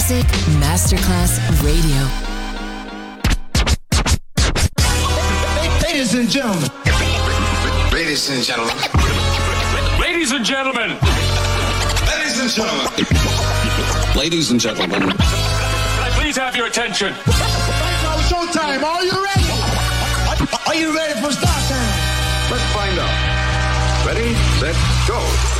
Music Masterclass Radio. Ladies and gentlemen. Ladies and gentlemen. Ladies and gentlemen. Ladies and gentlemen. Ladies and gentlemen. Can I please have your attention? Now showtime. Are you ready? Are you ready for start time? Let's find out. Ready, set, go.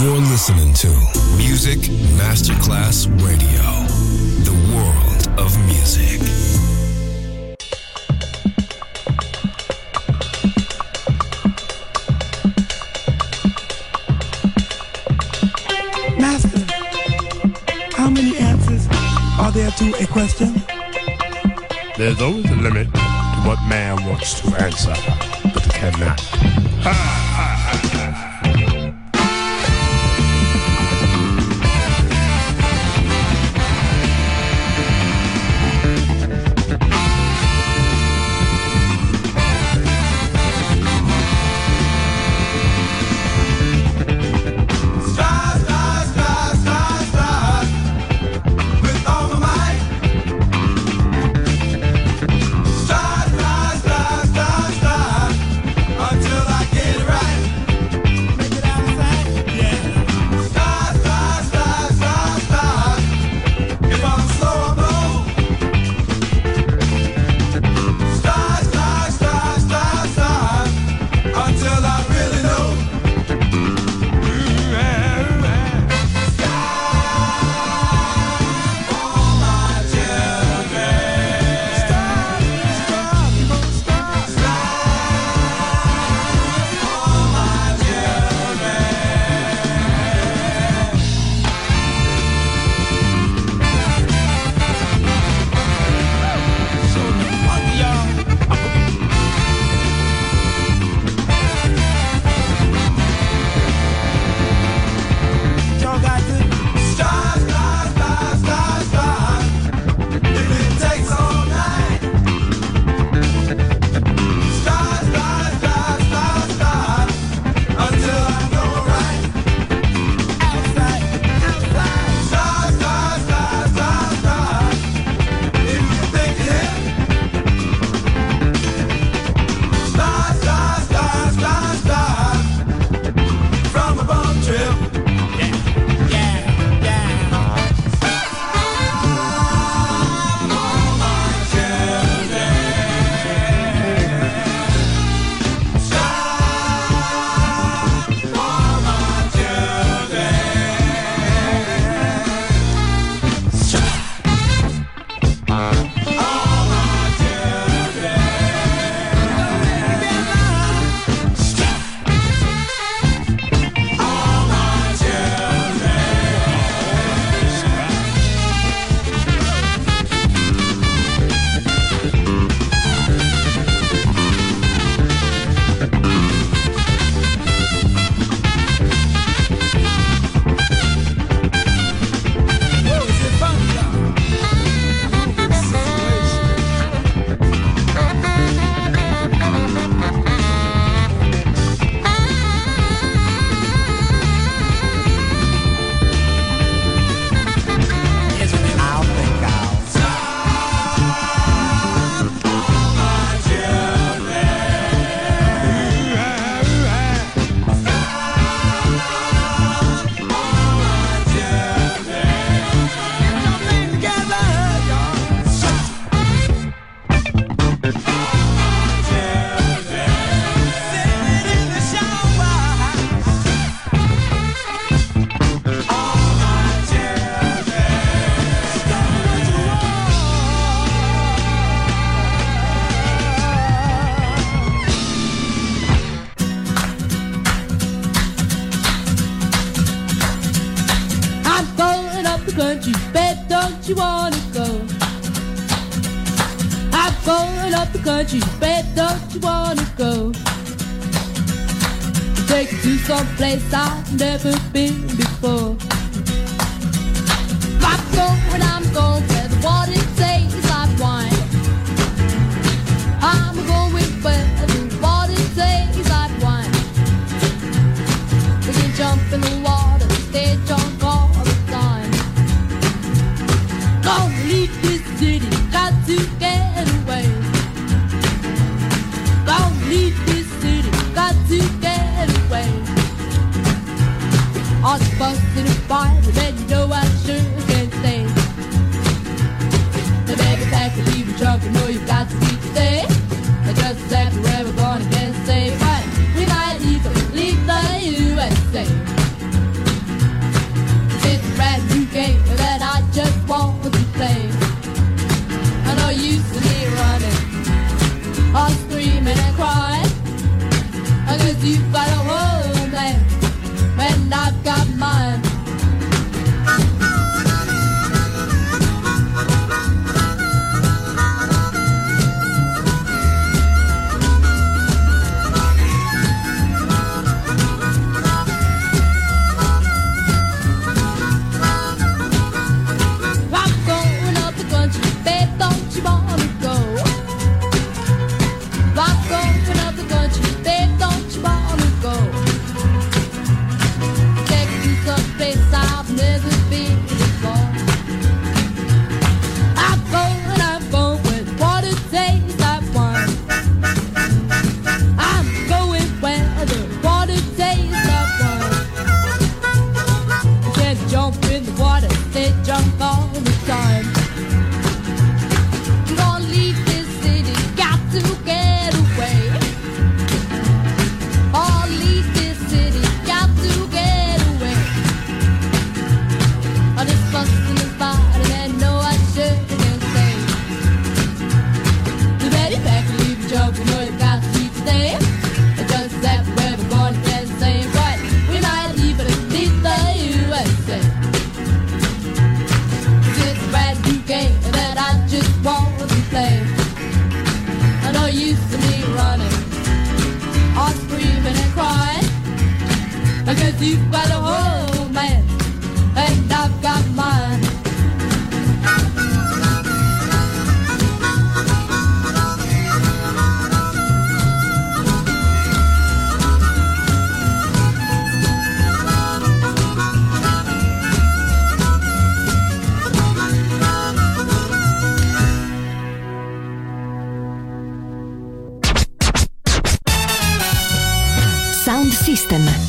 You're listening to Music Masterclass Radio, the world of music. Master, how many answers are there to a question? There's always a limit to what man wants to answer, but cannot. Ah!